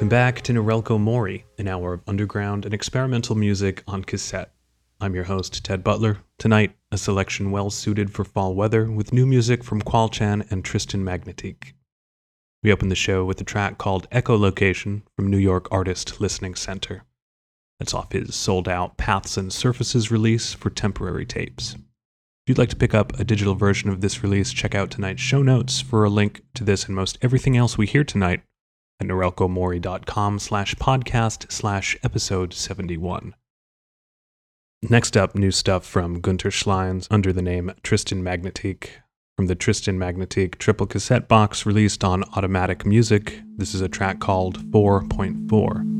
Welcome back to Norelco Mori, an hour of underground and experimental music on cassette. I'm your host, Ted Butler. Tonight, a selection well suited for fall weather with new music from Qualchan and Tristan Magnetique. We open the show with a track called Echolocation from New York artist Listening Center. That's off his sold out Paths and Surfaces release for temporary tapes. If you'd like to pick up a digital version of this release, check out tonight's show notes for a link to this and most everything else we hear tonight at norelcomori.com slash podcast slash episode 71. Next up, new stuff from Gunter Schlienz under the name Tristan Magnetique. From the Tristan Magnetique triple cassette box released on Automatic Music, this is a track called 4.4.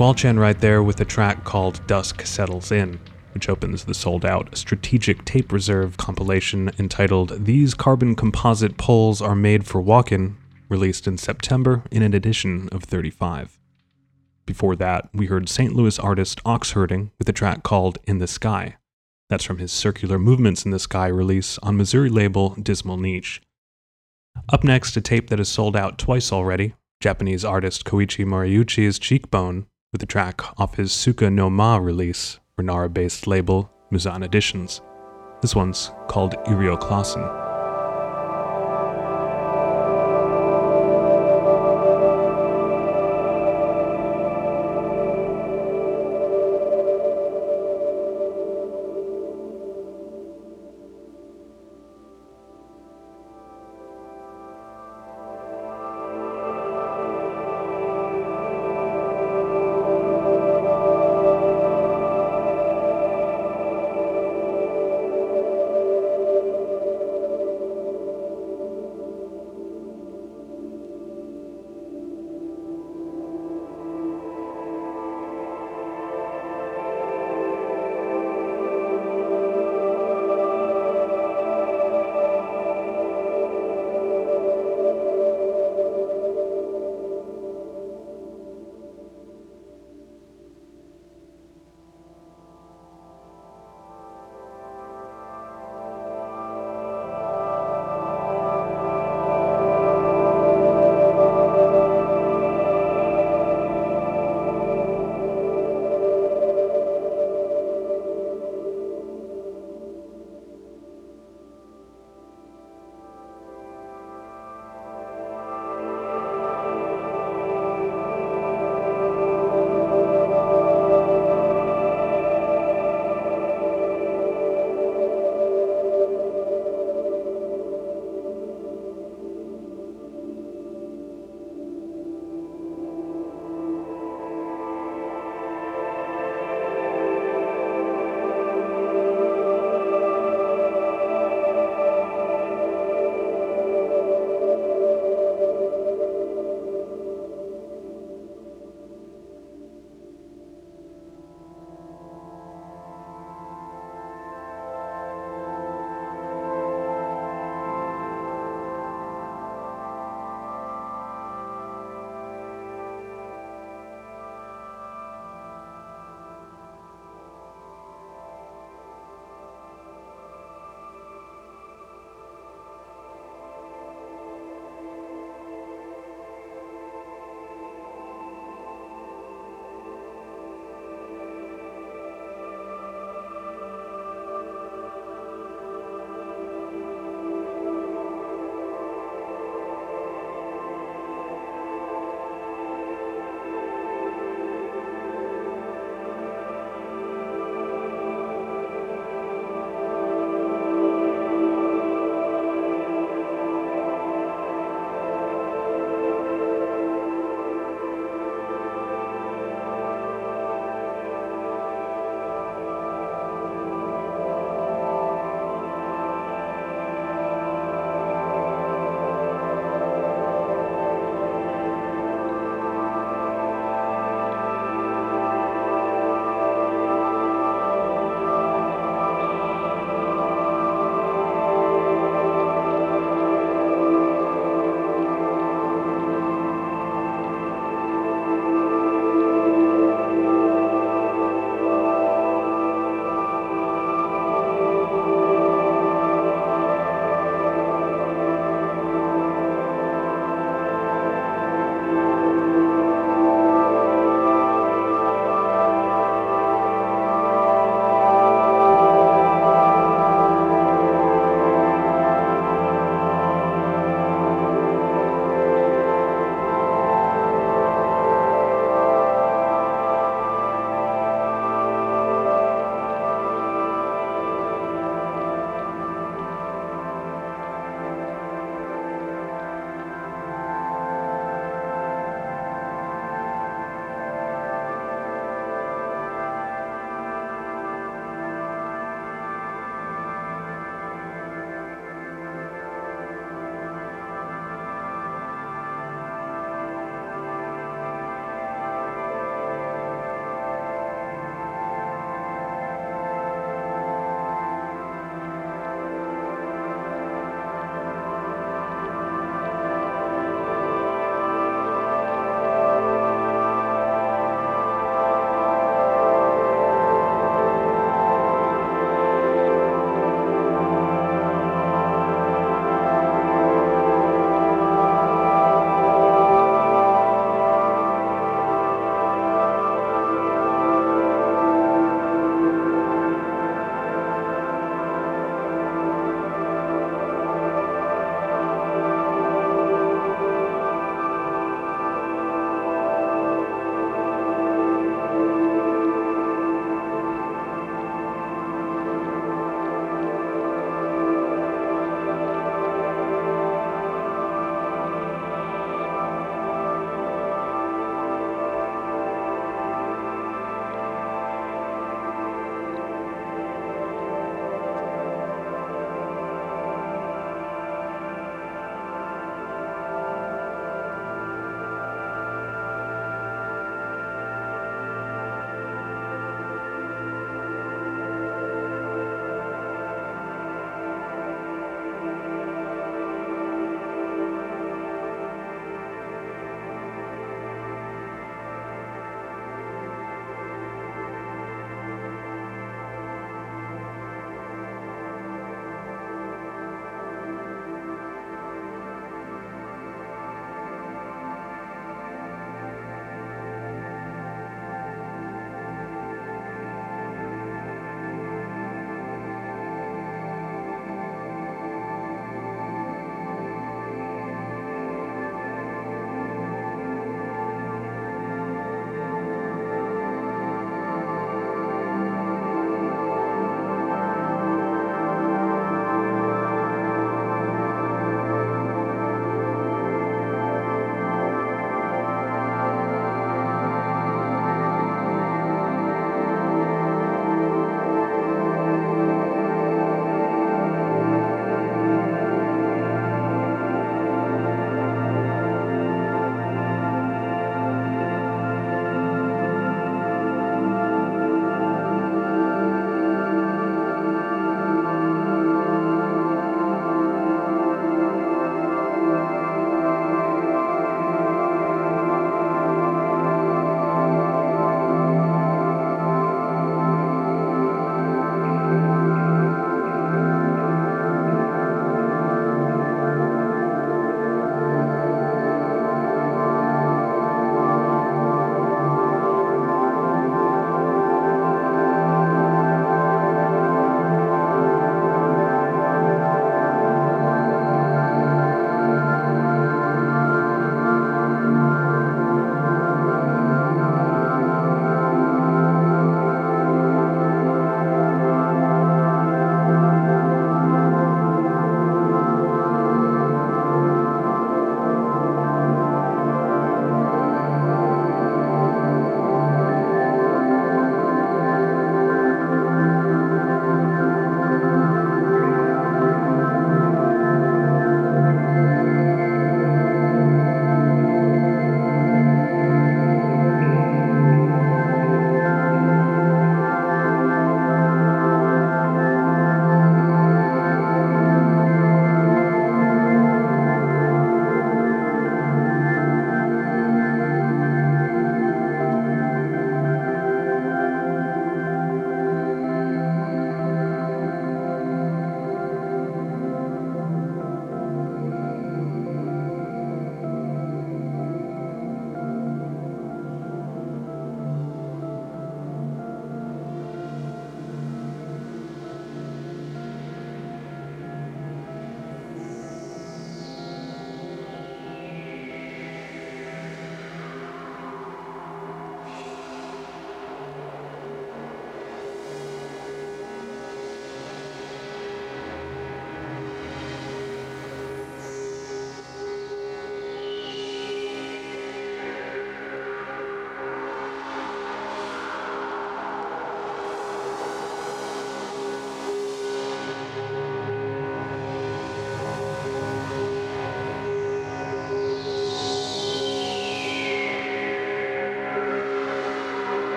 Qualchan right there with a track called Dusk Settles In, which opens the sold out Strategic Tape Reserve compilation entitled These Carbon Composite Poles Are Made for Walkin', released in September in an edition of 35. Before that, we heard St. Louis artist Oxherding with a track called In the Sky. That's from his Circular Movements in the Sky release on Missouri label Dismal Niche. Up next, a tape that has sold out twice already Japanese artist Koichi Mariuchi's Cheekbone with a track off his Suka no Ma release, Renara based label Muzan Editions. This one's called Irioklossen.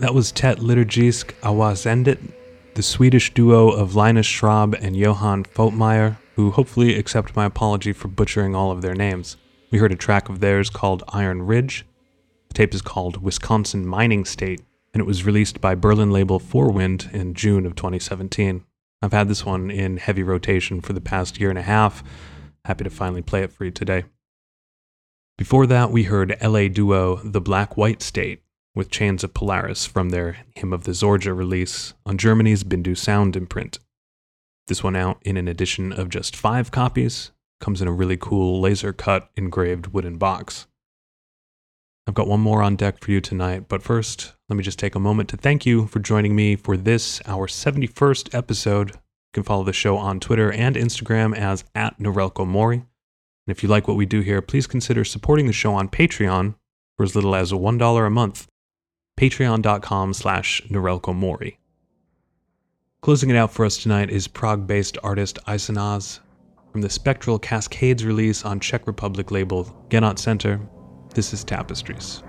That was Tet Liturgisk Awasendit, the Swedish duo of Linus Schraub and Johan Foltmeyer, who hopefully accept my apology for butchering all of their names. We heard a track of theirs called Iron Ridge. The tape is called Wisconsin Mining State, and it was released by Berlin label Fourwind in June of 2017. I've had this one in heavy rotation for the past year and a half. Happy to finally play it for you today. Before that, we heard LA duo The Black White State with Chains of Polaris from their Hymn of the Zorja release on Germany's Bindu Sound imprint. This one out in an edition of just five copies, comes in a really cool laser cut engraved wooden box. I've got one more on deck for you tonight, but first, let me just take a moment to thank you for joining me for this, our 71st episode. You can follow the show on Twitter and Instagram as at Norelco Mori. And if you like what we do here, please consider supporting the show on Patreon for as little as $1 a month patreon.com slash norelcomori. Closing it out for us tonight is Prague-based artist Isanaz from the Spectral Cascades release on Czech Republic label Genot Centre. This is Tapestries.